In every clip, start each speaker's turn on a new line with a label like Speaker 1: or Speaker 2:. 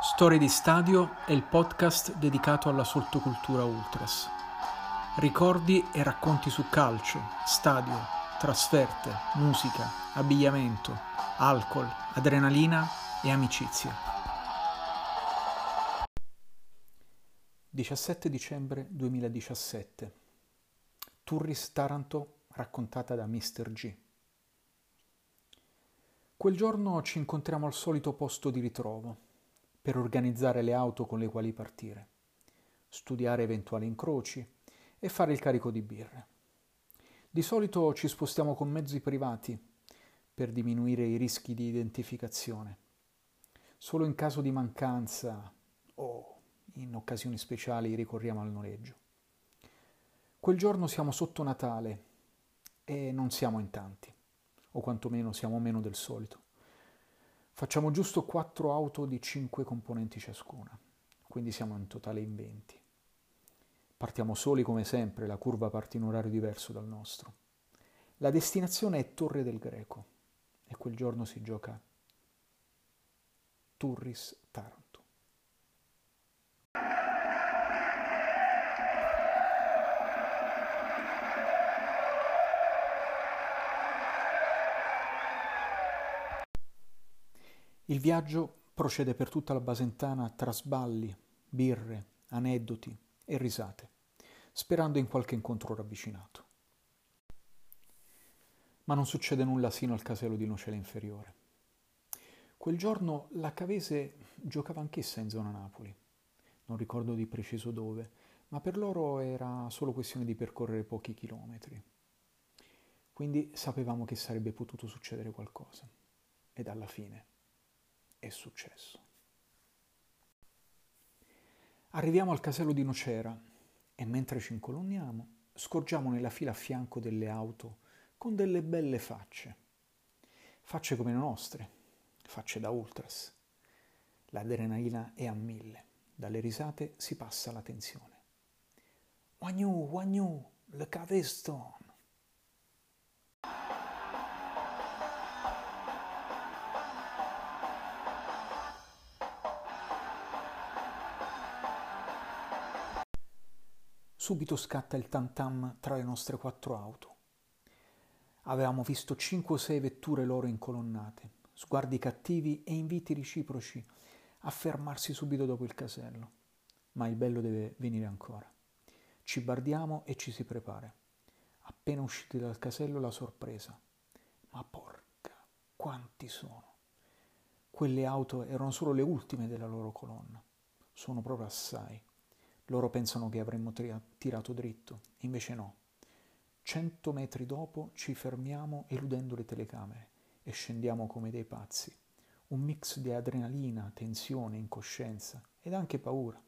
Speaker 1: Storie di Stadio è il podcast dedicato alla sottocultura ultras. Ricordi e racconti su calcio, stadio, trasferte, musica, abbigliamento, alcol, adrenalina e amicizia. 17 dicembre 2017 Turris Taranto raccontata da Mr. G. Quel giorno ci incontriamo al solito posto di ritrovo per organizzare le auto con le quali partire, studiare eventuali incroci e fare il carico di birre. Di solito ci spostiamo con mezzi privati per diminuire i rischi di identificazione. Solo in caso di mancanza o in occasioni speciali ricorriamo al noleggio. Quel giorno siamo sotto Natale e non siamo in tanti, o quantomeno siamo meno del solito. Facciamo giusto quattro auto di cinque componenti ciascuna, quindi siamo in totale in 20. Partiamo soli come sempre, la curva parte in orario diverso dal nostro. La destinazione è Torre del Greco e quel giorno si gioca Turris Taranto. Il viaggio procede per tutta la Basentana tra sballi, birre, aneddoti e risate, sperando in qualche incontro ravvicinato. Ma non succede nulla sino al casello di Nocera Inferiore. Quel giorno la Cavese giocava anch'essa in zona Napoli. Non ricordo di preciso dove, ma per loro era solo questione di percorrere pochi chilometri. Quindi sapevamo che sarebbe potuto succedere qualcosa. Ed alla fine è successo. Arriviamo al casello di Nocera e mentre ci incolonniamo scorgiamo nella fila a fianco delle auto con delle belle facce. Facce come le nostre, facce da ultras. L'adrenalina è a mille, dalle risate si passa alla tensione. Wagnu, wagnu, le cavesto, Subito scatta il tam tam tra le nostre quattro auto. Avevamo visto cinque o sei vetture loro incolonnate, sguardi cattivi e inviti reciproci a fermarsi subito dopo il casello. Ma il bello deve venire ancora. Ci bardiamo e ci si prepara. Appena usciti dal casello la sorpresa. Ma porca, quanti sono! Quelle auto erano solo le ultime della loro colonna. Sono proprio assai. Loro pensano che avremmo tirato dritto, invece no. Cento metri dopo ci fermiamo eludendo le telecamere e scendiamo come dei pazzi. Un mix di adrenalina, tensione, incoscienza ed anche paura.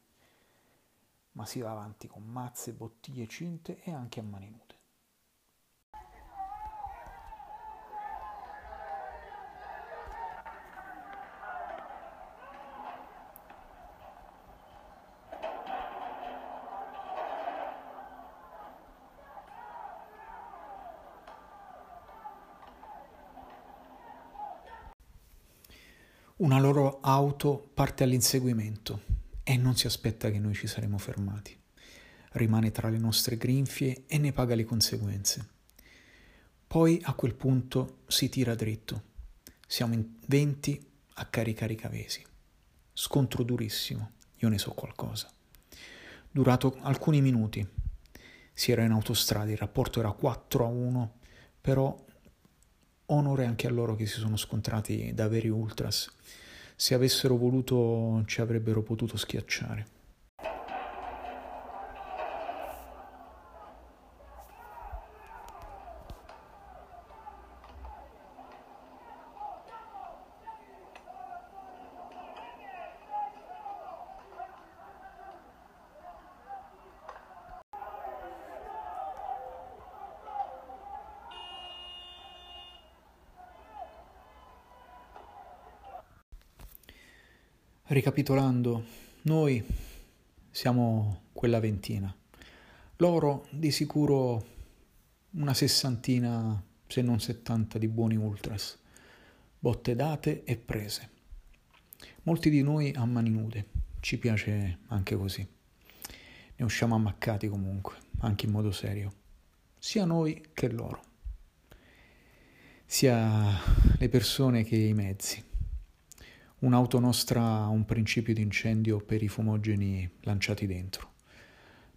Speaker 1: Ma si va avanti con mazze, bottiglie cinte e anche a mani nude. Una loro auto parte all'inseguimento e non si aspetta che noi ci saremo fermati. Rimane tra le nostre grinfie e ne paga le conseguenze. Poi a quel punto si tira dritto. Siamo in 20 a caricare i cavesi. Scontro durissimo, io ne so qualcosa. Durato alcuni minuti. Si era in autostrada, il rapporto era 4 a 1, però onore anche a loro che si sono scontrati da veri ultras. Se avessero voluto ci avrebbero potuto schiacciare. Ricapitolando, noi siamo quella ventina, loro di sicuro una sessantina, se non settanta di buoni ultras, botte date e prese. Molti di noi a mani nude, ci piace anche così. Ne usciamo ammaccati comunque, anche in modo serio, sia noi che loro, sia le persone che i mezzi. Un'auto nostra ha un principio di incendio per i fumogeni lanciati dentro,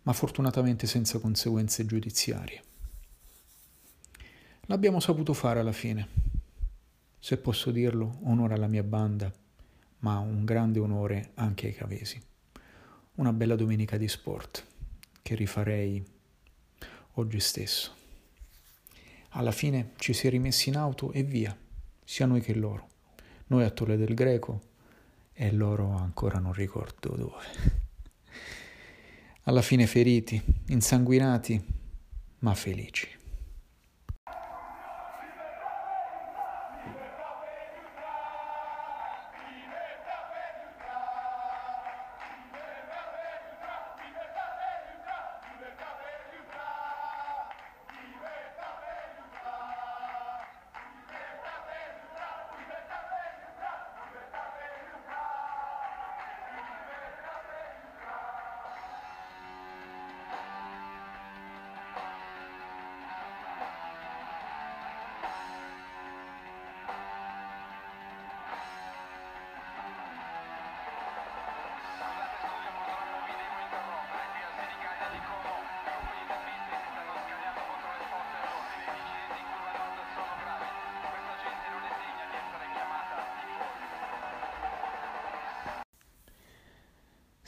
Speaker 1: ma fortunatamente senza conseguenze giudiziarie. L'abbiamo saputo fare alla fine. Se posso dirlo, onore alla mia banda, ma un grande onore anche ai cavesi. Una bella domenica di sport che rifarei oggi stesso. Alla fine ci si è rimessi in auto e via, sia noi che loro. Noi a Tolle del Greco e loro ancora non ricordo dove. Alla fine feriti, insanguinati, ma felici.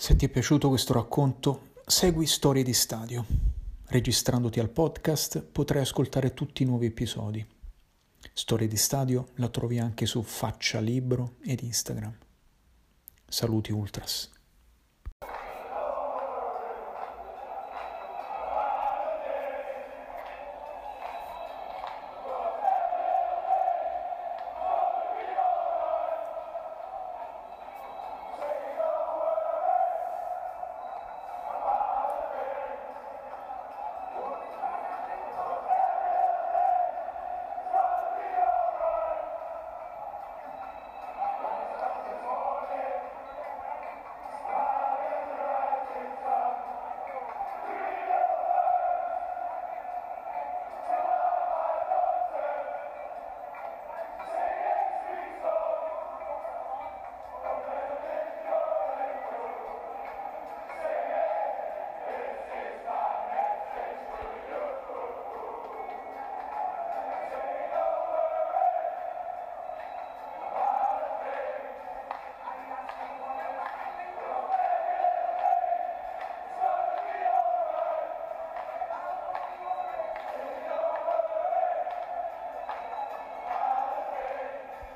Speaker 1: Se ti è piaciuto questo racconto, segui Storie di Stadio. Registrandoti al podcast potrai ascoltare tutti i nuovi episodi. Storie di Stadio la trovi anche su Faccia Libro ed Instagram. Saluti Ultras.